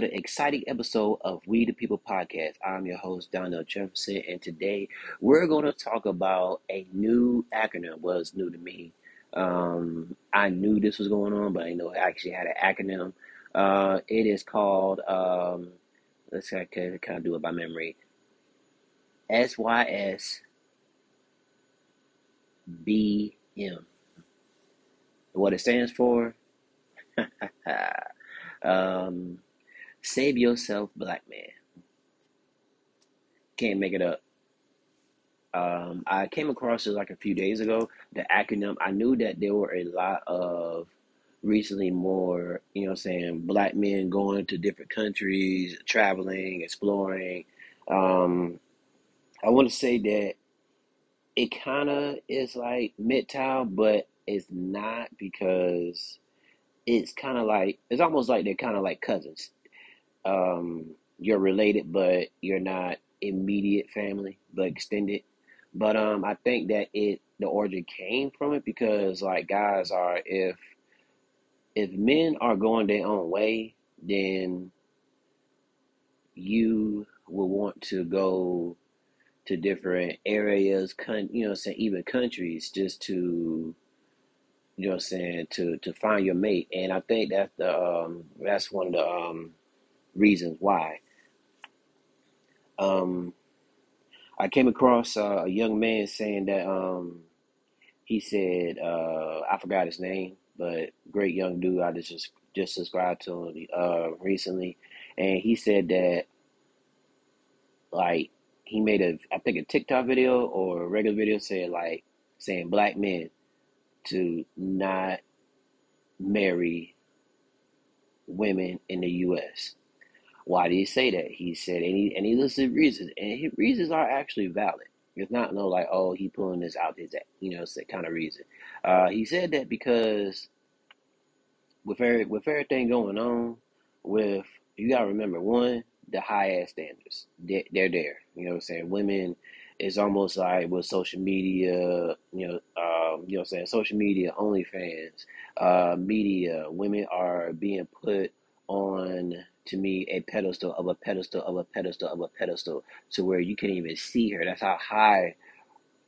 another exciting episode of We the People podcast. I'm your host, Donnell Jefferson, and today we're going to talk about a new acronym. Well, new to me. Um, I knew this was going on, but I know it actually had an acronym. Uh, it is called, um, let's kind of, kind of do it by memory SYSBM. What it stands for? Um, save yourself, black man. Can't make it up. Um, I came across it like a few days ago. The acronym. I knew that there were a lot of recently more, you know, I'm saying black men going to different countries, traveling, exploring. Um, I want to say that it kind of is like MGTOW, but it's not because it's kind of like it's almost like they're kind of like cousins. Um, you're related, but you're not immediate family, but extended. But um, I think that it the origin came from it because like guys are if if men are going their own way, then you will want to go to different areas, con- you know, say even countries, just to you know I'm saying, to to find your mate. And I think that's the um that's one of the um reasons why. Um I came across uh, a young man saying that um he said uh I forgot his name, but great young dude I just just subscribed to him uh recently and he said that like he made a I think a TikTok video or a regular video saying like saying black men to not marry women in the U.S. Why did he say that? He said, and he, and he listed reasons, and his reasons are actually valid. It's not no like, oh, he pulling this out his, you know, kind of reason. Uh, he said that because with every, with everything going on, with you gotta remember one, the high ass standards, they're, they're there. You know what I'm saying? Women it's almost like with social media, you know, um, you know, what I'm saying social media, OnlyFans, uh, media, women are being put on to me a pedestal of a pedestal of a pedestal of a pedestal to where you can't even see her. That's how high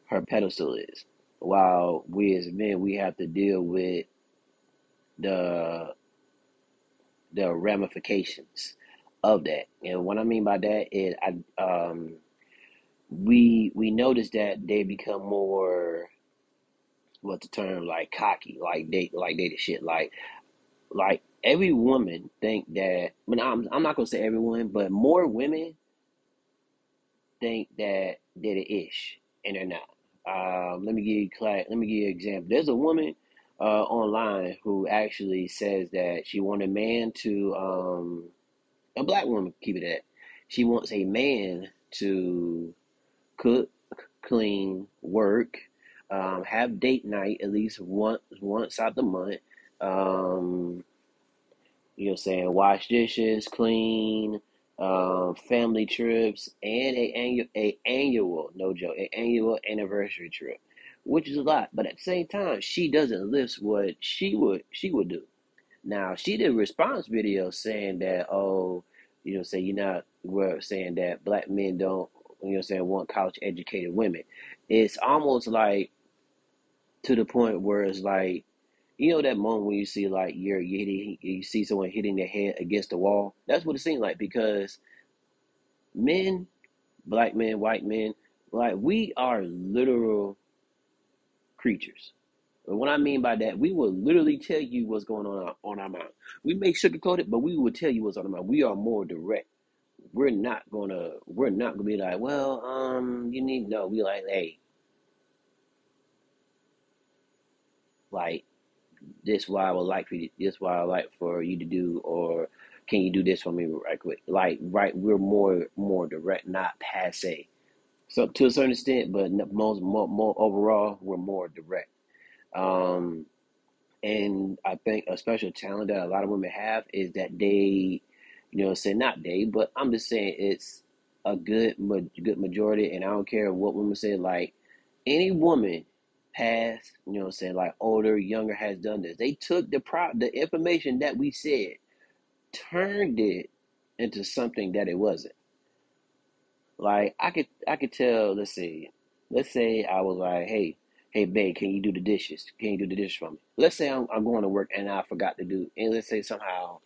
her pedestal is. While we as men, we have to deal with the the ramifications of that. And what I mean by that is, I um we we notice that they become more what the term like cocky, like they like they the shit, like like every woman think that. But I'm I'm not gonna say everyone, but more women think that they're the ish, and they're not. Um, let me give you let me give you an example. There's a woman uh, online who actually says that she wants a man to um, a black woman keep it at. She wants a man to cook, clean, work, um, have date night at least once once out the month. Um, you know, saying wash dishes, clean, um, family trips, and a annual a annual no joke a annual anniversary trip, which is a lot. But at the same time, she doesn't list what she would she would do. Now she did a response video saying that oh, you know, say you're not we're saying that black men don't you know what I'm saying, want college educated women. It's almost like to the point where it's like, you know that moment when you see like you're you, hitting, you see someone hitting their head against the wall. That's what it seemed like because men, black men, white men, like we are literal creatures. And what I mean by that, we will literally tell you what's going on on our mind. We may sugarcoat it, but we will tell you what's on our mind. We are more direct we're not gonna we're not gonna be like, well, um, you need no. We like, hey, like this what I would like for you. This what I like for you to do, or can you do this for me right quick? Like, right, we're more more direct, not passe. So to a certain extent, but most more, more overall, we're more direct. Um, and I think a special talent that a lot of women have is that they you know, I'm not they, but I'm just saying it's a good good majority, and I don't care what women say. Like any woman past, you know, what I'm saying like older, younger has done this. They took the pro the information that we said turned it into something that it wasn't. Like I could I could tell, let's see, let's say I was like, hey, hey babe, can you do the dishes? Can you do the dishes for me? Let's say I'm, I'm going to work and I forgot to do and let's say somehow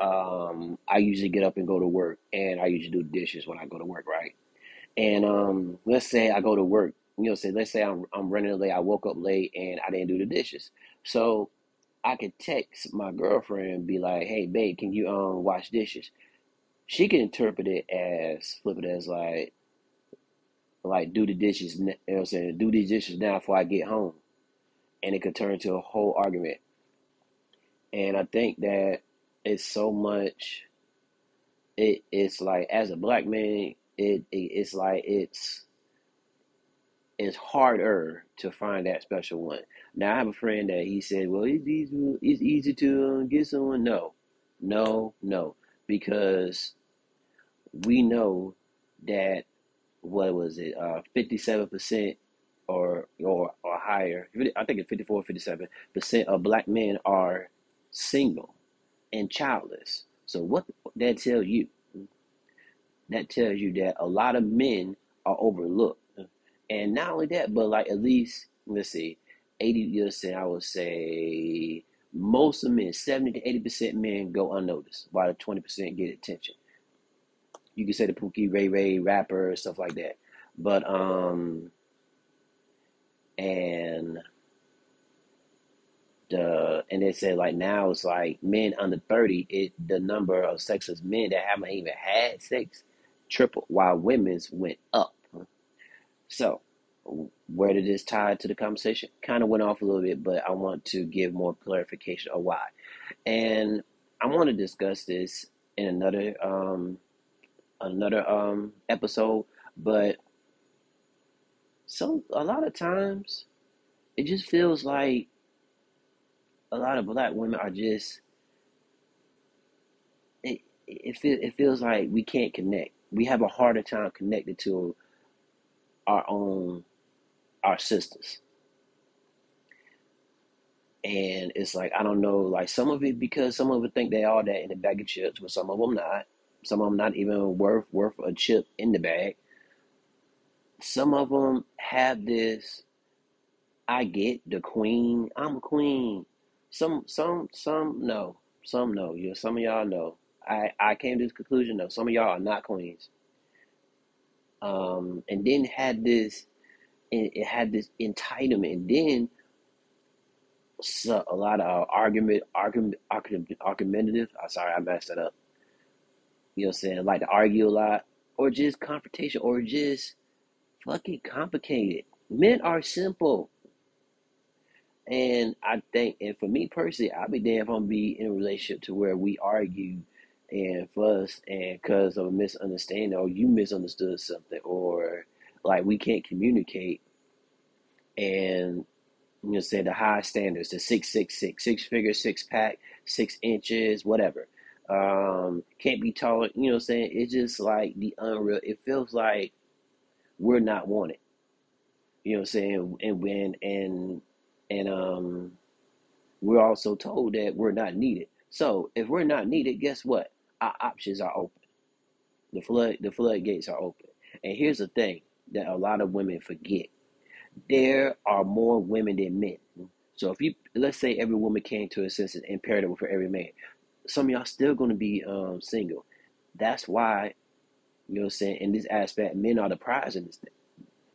um I usually get up and go to work and I usually do dishes when I go to work, right? And um let's say I go to work, you know, say let's say I'm I'm running late, I woke up late and I didn't do the dishes. So I could text my girlfriend and be like, hey babe, can you um wash dishes? She can interpret it as flip it as like like do the dishes, you know what I'm saying? Do these dishes now before I get home. And it could turn into a whole argument. And I think that it's so much it it's like as a black man, it, it it's like it's it's harder to find that special one. Now I have a friend that he said, "Well, it's easy, it's easy to uh, get someone." No, no, no, because we know that what was it, uh, fifty-seven percent or or or higher. I think it's 54, 57 percent of black men are single and childless. So what that tells you? That tells you that a lot of men are overlooked, and not only that, but like at least let's see, eighty percent. I would say most of men, seventy to eighty percent men go unnoticed, while the twenty percent get attention. You can say the Pookie Ray Ray rapper stuff like that, but um and the and they said like now it's like men under 30 it the number of sexless men that haven't even had sex tripled while women's went up so where did this tie to the conversation kind of went off a little bit but i want to give more clarification of why and i want to discuss this in another um another um episode but so a lot of times it just feels like a lot of black women are just it it, feel, it feels like we can't connect. We have a harder time connected to our own our sisters. And it's like I don't know, like some of it because some of it think they are that in the bag of chips, but some of them not. Some of them not even worth worth a chip in the bag. Some of them have this. I get the queen. I'm a queen. Some some some no. Some no. Yeah, some of y'all know. I I came to this conclusion though. Some of y'all are not queens. Um, and then had this. It, had this entitlement. And then so a lot of argument, argument, argument, argumentative. I'm sorry, I messed that up. You know what I'm saying? Like to argue a lot, or just confrontation, or just fucking complicated. Men are simple. And I think, and for me personally, I'd be damn if I'm be in a relationship to where we argue and fuss, and because of a misunderstanding, or you misunderstood something, or like we can't communicate, and you know, say the high standards, the six six six, six figure, six pack, six inches, whatever. Um, can't be taller. You know, what I'm saying it's just like the unreal. It feels like we're not wanted. You know, what I'm saying and when and and um we're also told that we're not needed. So if we're not needed, guess what? Our options are open. The flood the floodgates are open. And here's the thing that a lot of women forget. There are more women than men. So if you let's say every woman came to a sense senses imperative for every man, some of y'all still gonna be um single. That's why, you know what I'm saying, in this aspect, men are the prize in this thing.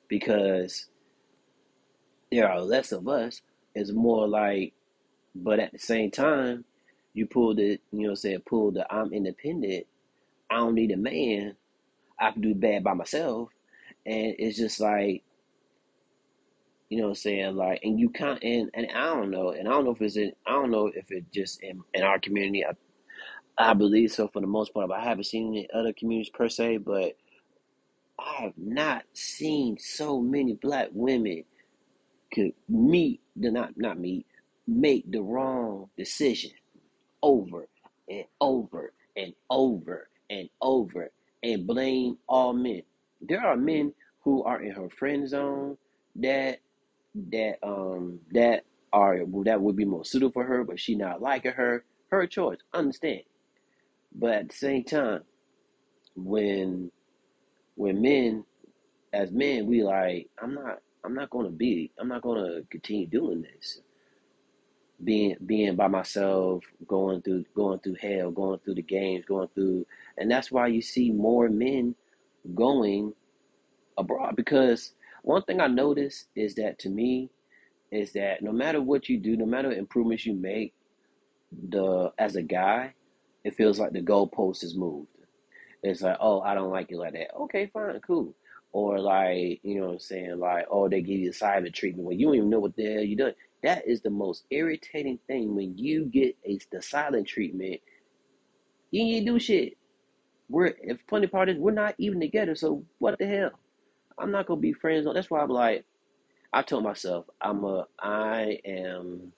Because there are less of us, it's more like but at the same time, you pull the, you know saying, pull the I'm independent. I don't need a man. I can do bad by myself. And it's just like, you know what I'm saying, like, and you can't, and, and I don't know, and I don't know if it's in, I don't know if it just in, in our community. I, I believe so for the most part, but I haven't seen in other communities per se, but I have not seen so many black women could meet, the not, not meet, make the wrong decision over and over and over and over and blame all men. There are men who are in her friend zone that that um that are that would be more suitable for her, but she not liking her. Her choice. Understand. But at the same time, when when men as men we like I'm not I'm not gonna be I'm not gonna continue doing this. Being being by myself, going through going through hell, going through the games, going through and that's why you see more men going abroad because one thing I noticed is that to me is that no matter what you do, no matter what improvements you make, the as a guy, it feels like the goalpost is moved. It's like, oh, I don't like you like that. Okay, fine, cool. Or like, you know what I'm saying, like, oh, they give you silent treatment when you don't even know what the hell you done. That is the most irritating thing when you get a, the silent treatment. You ain't do shit. We're the funny part is we're not even together, so what the hell? I'm not gonna be friends. That's why I'm like, I told myself, I'm a, I am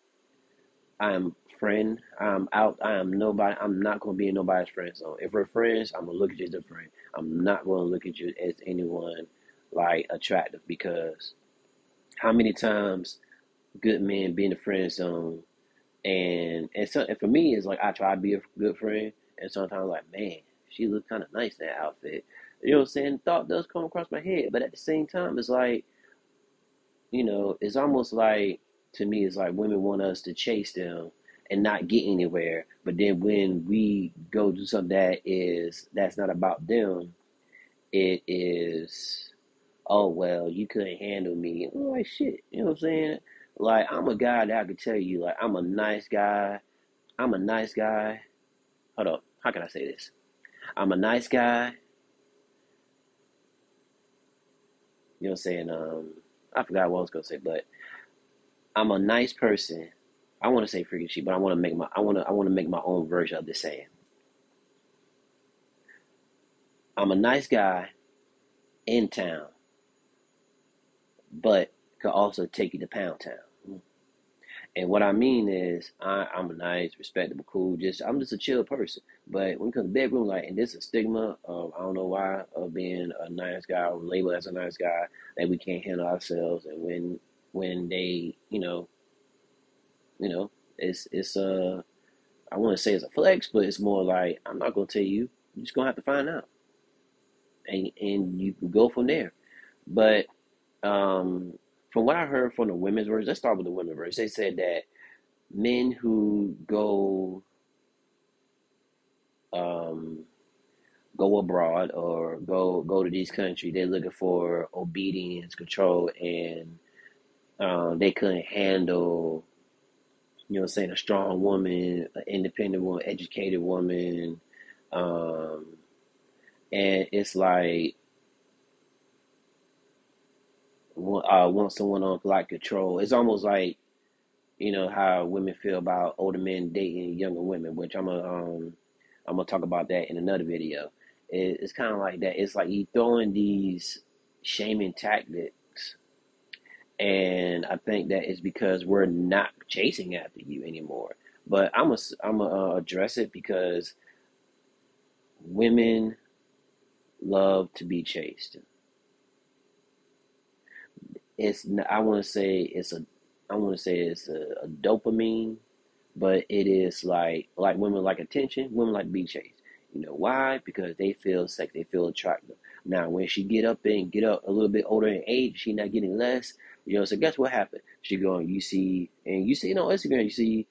I am friend. I'm out. I am nobody. I'm not gonna be in nobody's friend zone. If we're friends, I'm gonna look at you as a friend. I'm not gonna look at you as anyone like attractive because how many times good men be in the friend zone and and so and for me it's like I try to be a good friend and sometimes like man she look kind of nice in that outfit. You know what I'm saying? Thought does come across my head, but at the same time it's like you know, it's almost like to me, it's like women want us to chase them and not get anywhere. But then when we go do something that is that's not about them, it is, oh well, you couldn't handle me. I'm like shit, you know what I'm saying? Like I'm a guy that I could tell you, like I'm a nice guy. I'm a nice guy. Hold up, how can I say this? I'm a nice guy. You know what I'm saying? Um, I forgot what I was gonna say, but I'm a nice person. I want to say freaking sheep, but I want to make my I want to I want to make my own version of this saying. I'm a nice guy in town, but could also take you to Pound Town. And what I mean is, I, I'm a nice, respectable, cool. Just I'm just a chill person. But when it comes to bedroom, like, and this is a stigma of I don't know why of being a nice guy or labeled as a nice guy that we can't handle ourselves. And when when they, you know, you know, it's it's uh I want to say it's a flex, but it's more like I'm not gonna tell you. You're just gonna have to find out, and and you can go from there. But um, from what I heard from the women's verse, let's start with the women's verse. They said that men who go um, go abroad or go go to these countries, they're looking for obedience, control, and um, they couldn't handle, you know, what I'm saying a strong woman, an independent woman, educated woman, um, and it's like want, uh, want someone on like control. It's almost like you know how women feel about older men dating younger women, which I'm gonna um, I'm gonna talk about that in another video. It, it's kind of like that. It's like you throwing these shaming tactics, and I think that is because we're not chasing after you anymore. But I'm gonna I'm gonna uh, address it because women love to be chased. It's I want to say it's a I want to say it's a, a dopamine but it is like like women like attention, women like to be chased. You know why? Because they feel sex, they feel attractive. Now, when she get up and get up a little bit older in age, she not getting less. You know, so guess what happened? She going, you see, and you see, you know, Instagram, you see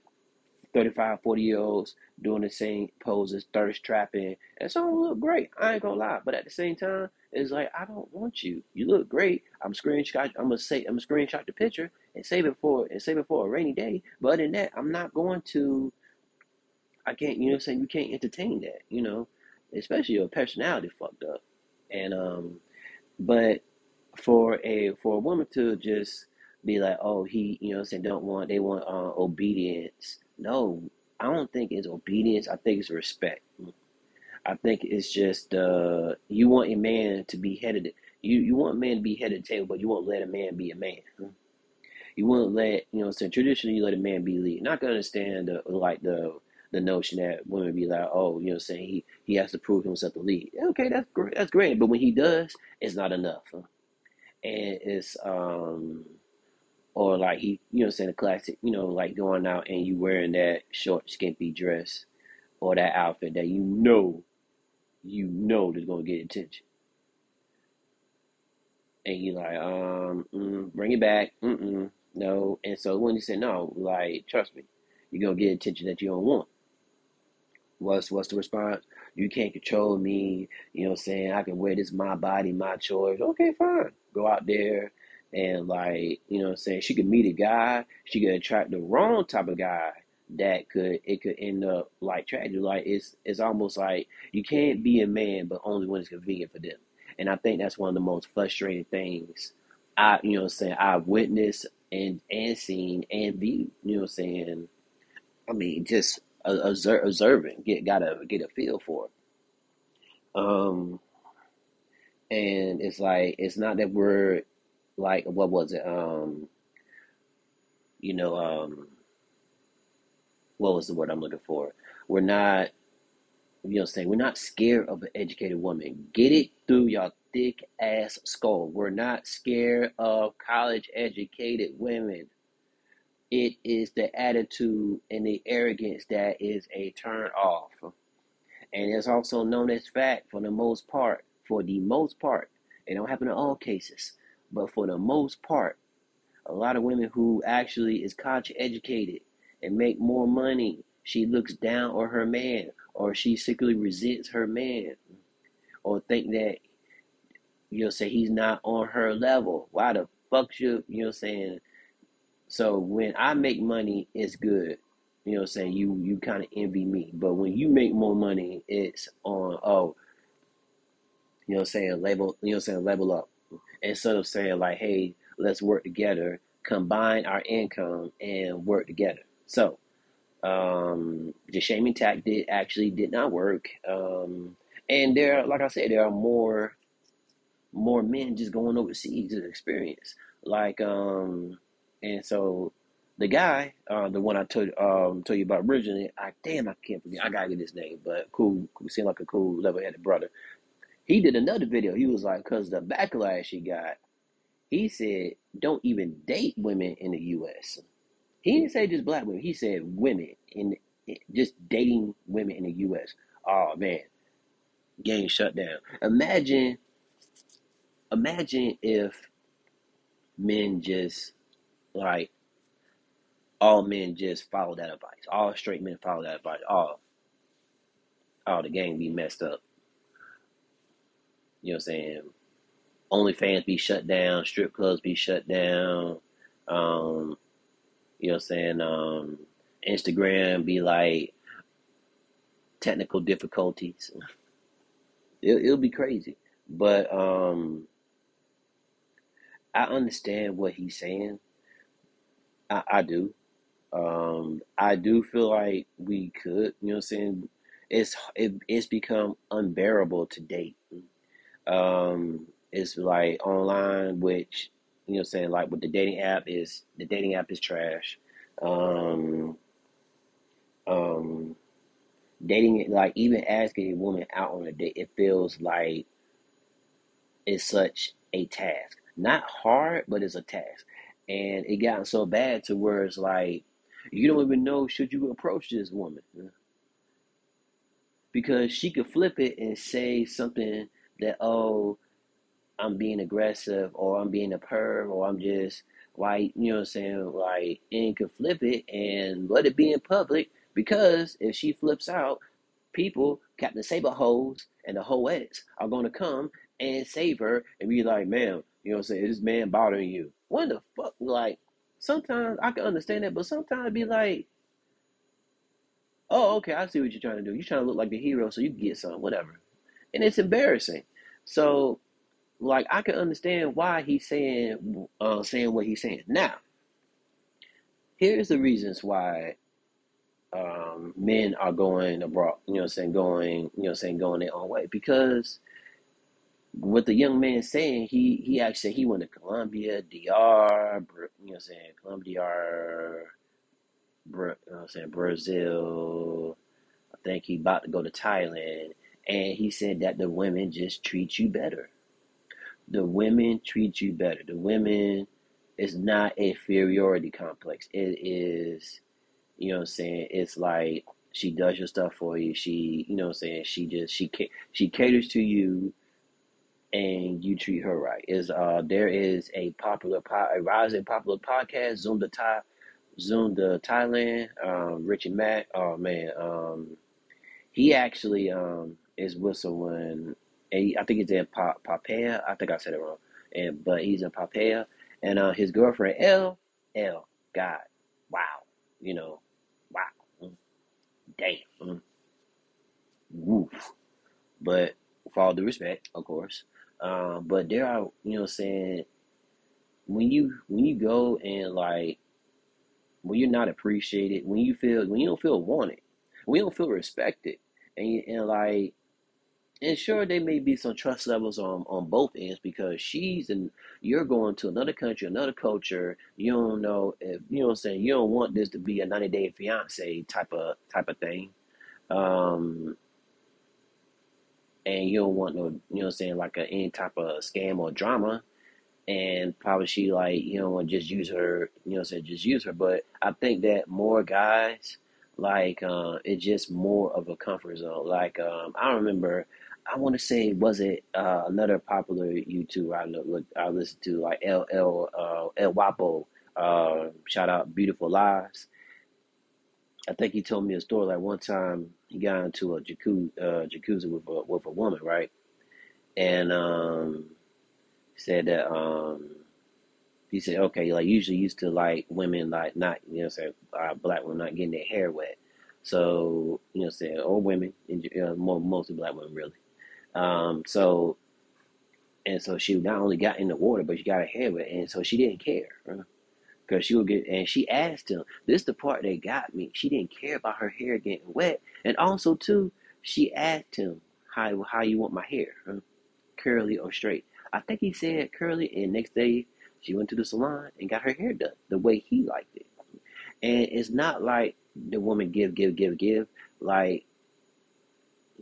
35, 40 year olds doing the same poses, thirst trapping, and some look great. I ain't gonna lie, but at the same time, it's like I don't want you. You look great. I'm screenshot. I'm gonna say I'm gonna screenshot the picture and save it for and save it for a rainy day. But other than that, I'm not going to. I can't. You know, what I'm saying you can't entertain that. You know, especially your personality fucked up. And um, but for a for a woman to just be like, oh, he, you know, what I'm saying don't want they want uh, obedience. No, I don't think it's obedience. I think it's respect. I think it's just uh, you want a man to be headed. You you want a man to be headed to the table, but you won't let a man be a man. You won't let you know. So traditionally, you let a man be lead. Not gonna understand the, like the the notion that women be like, oh, you know, saying he he has to prove himself to lead. Okay, that's great. That's great. But when he does, it's not enough. And it's um or like he, you know, i'm saying a classic, you know, like going out and you wearing that short, skimpy dress or that outfit that you know you know is gonna get attention, and you like um mm, bring it back, mm no, and so when you say no, like trust me, you're gonna get attention that you don't want. What's what's the response? You can't control me. You know what I'm saying? I can wear this my body, my choice. Okay, fine. Go out there and like, you know what I'm saying? She could meet a guy, she could attract the wrong type of guy that could it could end up like tragedy. Like it's it's almost like you can't be a man but only when it's convenient for them. And I think that's one of the most frustrating things I you know what I'm saying, I've witnessed and and seen and viewed, you know what I'm saying? I mean, just observe, observing, get gotta get a feel for it. Um, and it's like it's not that we're like what was it? Um, you know, um, what was the word I'm looking for? We're not, you know, saying we're not scared of an educated woman. Get it through your thick ass skull. We're not scared of college educated women. It is the attitude and the arrogance that is a turn off. And it's also known as fact for the most part. For the most part. It don't happen in all cases. But for the most part, a lot of women who actually is college educated and make more money, she looks down on her man or she secretly resents her man or think that you'll say he's not on her level. Why the fuck you you know what I'm saying so when I make money, it's good. You know what I'm saying? You you kind of envy me. But when you make more money, it's on oh, you know what I'm saying, label, you know what I'm saying, level up. Instead of saying like, hey, let's work together, combine our income and work together. So, um the shaming tactic actually did not work. Um and there like I said, there are more more men just going overseas to experience. Like, um, and so the guy, uh, the one I told um told you about originally, I damn I can't forget. I gotta get his name, but cool, cool seemed like a cool level headed brother. He did another video. He was like, cause the backlash he got, he said, don't even date women in the U.S. He didn't say just black women. He said women in just dating women in the U.S. Oh man, game shut down. Imagine, imagine if men just like all men just follow that advice. All straight men follow that advice. All, all the game be messed up. You know what I'm saying? OnlyFans be shut down. Strip clubs be shut down. Um, you know what I'm saying? Um, Instagram be like technical difficulties. It, it'll be crazy. But um, I understand what he's saying. I, I do. Um, I do feel like we could, you know what I'm saying? It's it, it's become unbearable to date. Um, it's like online, which you know saying, like with the dating app is the dating app is trash. Um, um, dating like even asking a woman out on a date, it feels like it's such a task. Not hard, but it's a task. And it got so bad to where it's like you don't even know should you approach this woman because she could flip it and say something that oh I'm being aggressive or I'm being a perv or I'm just like you know what I'm saying like and could flip it and let it be in public because if she flips out people Captain Saber hoes and the hoettes are gonna come and save her and be like ma'am you know what I'm saying is this man bothering you what the fuck like sometimes I can understand that but sometimes be like oh, okay, I see what you're trying to do. You're trying to look like the hero so you can get some, whatever. And it's embarrassing. So, like, I can understand why he's saying, uh, saying what he's saying. Now, here's the reasons why um, men are going abroad. You know, what I'm saying going, you know, what I'm saying going their own way because what the young man saying, he he actually he went to Colombia, DR, you know, what I'm saying Colombia, DR, you know what I'm saying Brazil. I think he about to go to Thailand, and he said that the women just treat you better. The women treat you better. The women is not a inferiority complex. It is, you know what I'm saying? It's like She does your stuff for you. She, you know, what I'm saying she just she she caters to you, and you treat her right. Is uh there is a popular po- a rising popular podcast Zoom the Thai Zoom the Thailand um Richie Mack. Oh man, um he actually um is with someone. And I think it's in pa- Papaya. I think I said it wrong. And but he's in Papaya, and uh, his girlfriend L L God, wow, you know, wow, damn, woof. But for all due respect, of course. Um, but there are, you know, saying when you when you go and like when you're not appreciated, when you feel when you don't feel wanted, when you don't feel respected, and and like and sure there may be some trust levels on on both ends because she's and you're going to another country, another culture. You don't know if you know what I'm saying. You don't want this to be a 90 day fiance type of type of thing. Um, and you don't want no, you know what I'm saying, like a, any type of scam or drama. And probably she like, you know, just use her, you know, what I'm saying just use her. But I think that more guys, like, uh, it's just more of a comfort zone. Like, um, I remember, I want to say, was it uh, another popular YouTuber I know, I listened to, like L L uh, El Wapo, uh, shout out Beautiful Lives. I think he told me a story like one time he got into a jacuzzi, uh, jacuzzi with a with a woman, right? And um, said that um, he said, okay, like usually used to like women like not, you know, say uh, black women not getting their hair wet. So you know, say or women, in, uh, more mostly black women really. Um, so and so she not only got in the water, but she got her hair wet, and so she didn't care. Cause she would get, and she asked him. This is the part that got me. She didn't care about her hair getting wet, and also too, she asked him how how you want my hair, huh? curly or straight. I think he said curly, and next day she went to the salon and got her hair done the way he liked it. And it's not like the woman give, give, give, give. Like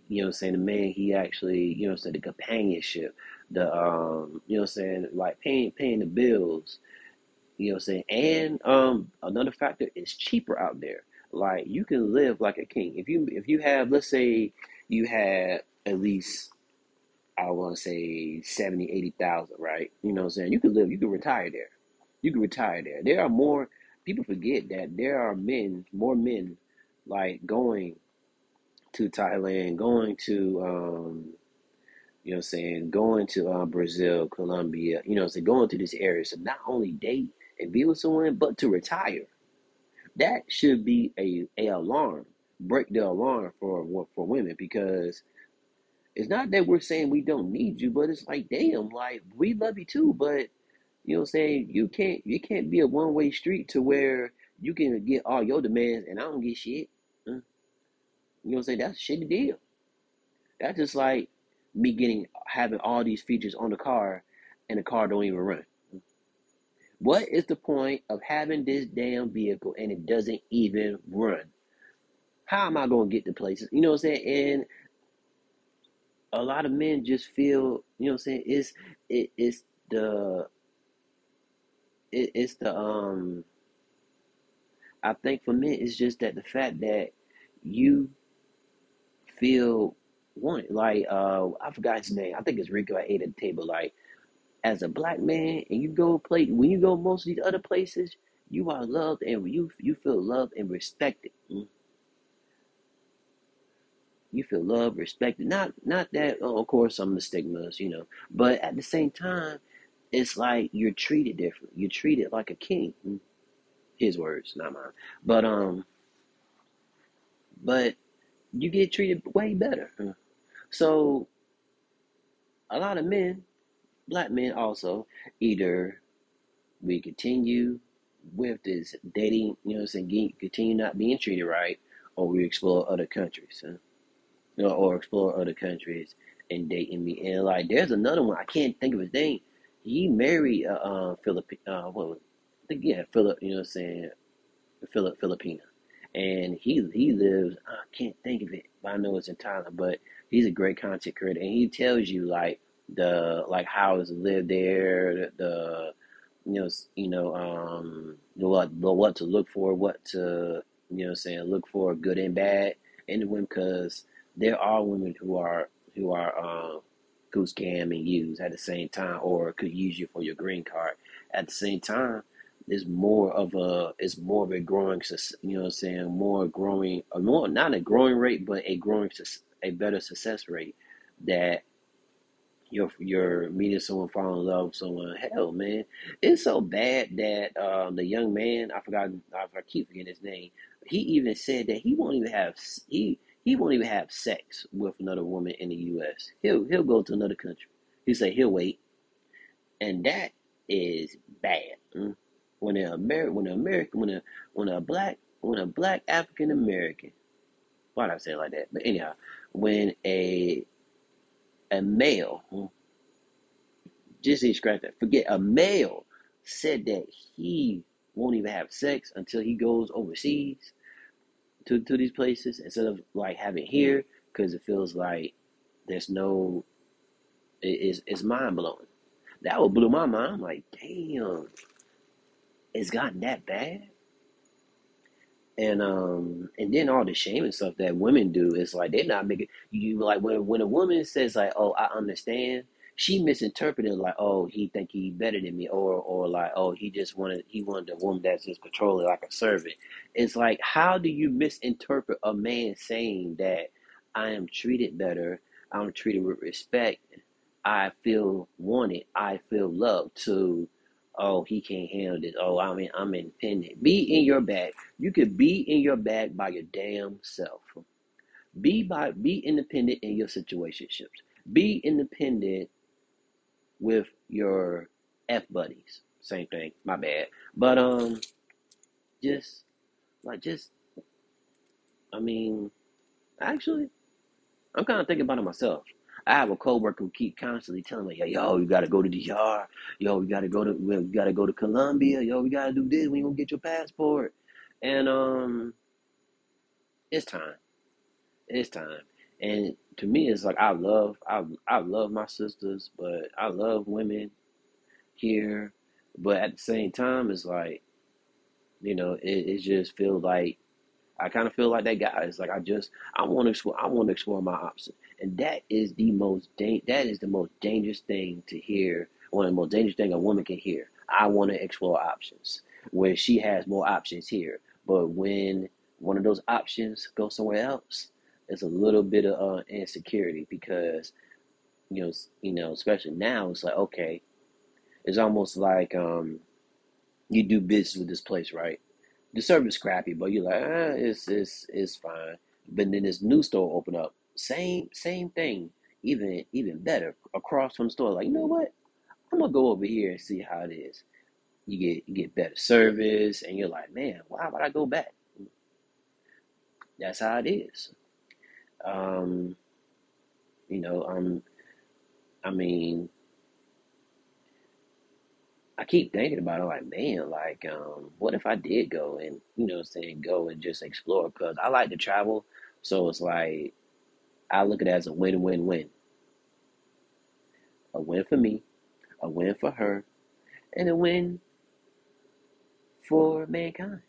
you know, what I'm saying the man he actually, you know, I'm saying the companionship, the um, you know, I'm saying like paying paying the bills you know I'm saying? And um another factor is cheaper out there. Like you can live like a king. If you if you have let's say you have at least I want to say 70, 80,000, right? You know what I'm saying? You could live, you could retire there. You could retire there. There are more people forget that there are men, more men like going to Thailand, going to um you know what I'm saying, going to uh, Brazil, Colombia, you know what saying, going to this area. So not only date and be with someone, but to retire. That should be a, a alarm. Break the alarm for for women because it's not that we're saying we don't need you, but it's like damn, like we love you too, but you know what I'm saying, you can't you can't be a one way street to where you can get all your demands and I don't get shit. You know what I'm saying? That's a shitty deal. That's just like me getting having all these features on the car and the car don't even run. What is the point of having this damn vehicle and it doesn't even run? How am I gonna get to places? You know what I'm saying? And a lot of men just feel, you know what I'm saying, it's it, it's the it, it's the um I think for men it's just that the fact that you feel wanted. Like uh I forgot his name. I think it's Rico I ate at the table. Like as a black man and you go play when you go most of these other places, you are loved and you you feel loved and respected. Mm. You feel loved, respected. Not not that oh, of course some of the stigmas, you know, but at the same time, it's like you're treated different. You're treated like a king. Mm. His words, not mine. But um, but you get treated way better. So a lot of men, black men also, either we continue with this dating, you know what I'm saying, continue not being treated right, or we explore other countries, huh? you know, or explore other countries and date me. And like, there's another one, I can't think of his name. He married a uh, uh, what was, I think, yeah, Philip, you know what I'm saying, Philip, Filipina. And he he lives, I can't think of it, but I know it's in Thailand, but he's a great content creator. And he tells you, like, the, like, how to live there, the, the you know, you know, um, the what, the what to look for, what to You know I'm saying? Look for good and bad in the women because there are women who are who are um who scam and use at the same time or could use you for your green card. At the same time, there's more of a it's more of a growing you know what I'm saying, more growing more not a growing rate but a growing a better success rate that you're you're meeting someone, falling in love with someone. Hell, man, it's so bad that um, the young man I forgot I keep forgetting his name. He even said that he won't even have he he won't even have sex with another woman in the U.S. He'll he'll go to another country. He say he'll wait, and that is bad. Mm. When a Ameri- when an American when a when a black when a black African American why did I say it like that? But anyhow, when a a male, hmm, just say scratch that. Forget a male said that he won't even have sex until he goes overseas to, to these places instead of like having here because it feels like there's no it's, it's mind blowing. That would blew my mind. I'm like, damn, it's gotten that bad. And um and then all the shame and stuff that women do is like they're not making you like when when a woman says like oh I understand she misinterpreted like oh he think he better than me or or like oh he just wanted he wanted a woman that's just controlling like a servant. It's like how do you misinterpret a man saying that I am treated better I'm treated with respect I feel wanted I feel loved to oh, he can't handle this. Oh, I mean, I'm independent. Be in your bag. You could be in your bag by your damn self. Be by be independent in your situationships. Be independent with your F buddies. Same thing. My bad. But um just like just I mean actually I'm kinda thinking about it myself. I have a coworker who keep constantly telling me, "Yo, yo, you gotta go to DR. Yo, you gotta go to we gotta go to Colombia. Yo, we gotta do this. We gonna get your passport." And um, it's time. It's time. And to me, it's like I love I I love my sisters, but I love women here. But at the same time, it's like you know, it, it just feels like I kind of feel like that guy. It's like I just I want to explore. I want to explore my options, and that is the most da- that is the most dangerous thing to hear. One of the most dangerous thing a woman can hear. I want to explore options where she has more options here, but when one of those options goes somewhere else, it's a little bit of uh, insecurity because you know you know especially now it's like okay, it's almost like um you do business with this place, right? The service crappy, but you're like, ah, it's it's it's fine. But then this new store open up, same same thing, even even better across from the store. Like, you know what? I'm gonna go over here and see how it is. You get you get better service, and you're like, man, why would I go back? That's how it is. Um, you know, um, I mean, I keep thinking about it, like, man, like, um, what if I did go and, you know, saying go and just explore? Because I like to travel, so it's like I look at it as a win-win-win. A win for me, a win for her, and a win for mankind.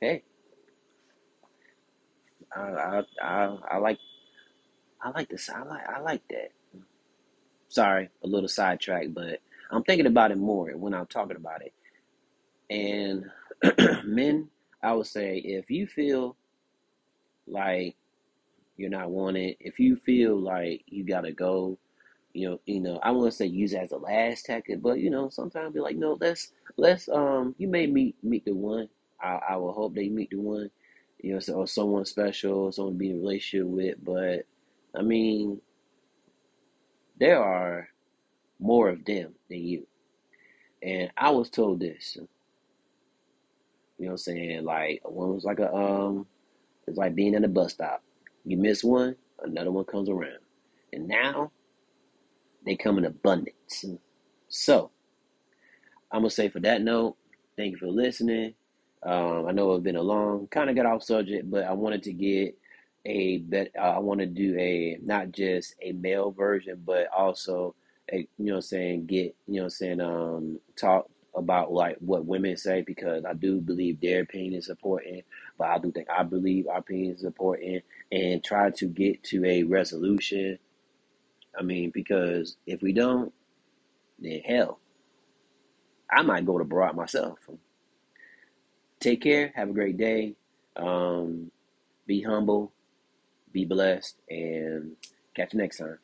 Hey, I, I, I, I like, I like this. I like, I like that. Sorry, a little sidetrack, but I'm thinking about it more when I'm talking about it. And men, I would say if you feel like you're not wanted, if you feel like you gotta go, you know, you know, I want to say use it as a last tactic, but you know, sometimes be like, no, let's let's um, you may meet meet the one. I I will hope they meet the one, you know, so, or someone special, someone to be in a relationship with. But I mean, there are more of them than you. And I was told this, you know what I'm saying? Like one was like a um it's like being in a bus stop. You miss one, another one comes around. And now they come in abundance. So I'm gonna say for that note, thank you for listening. Um, I know it's been a long, kind of got off subject, but I wanted to get a bet. Uh, I want to do a not just a male version, but also a you know I'm saying get you know I'm saying um talk about like what women say because I do believe their opinion is important, but I do think I believe our opinion is important and try to get to a resolution. I mean, because if we don't, then hell, I might go to Barack myself. Take care. Have a great day. Um, be humble. Be blessed. And catch you next time.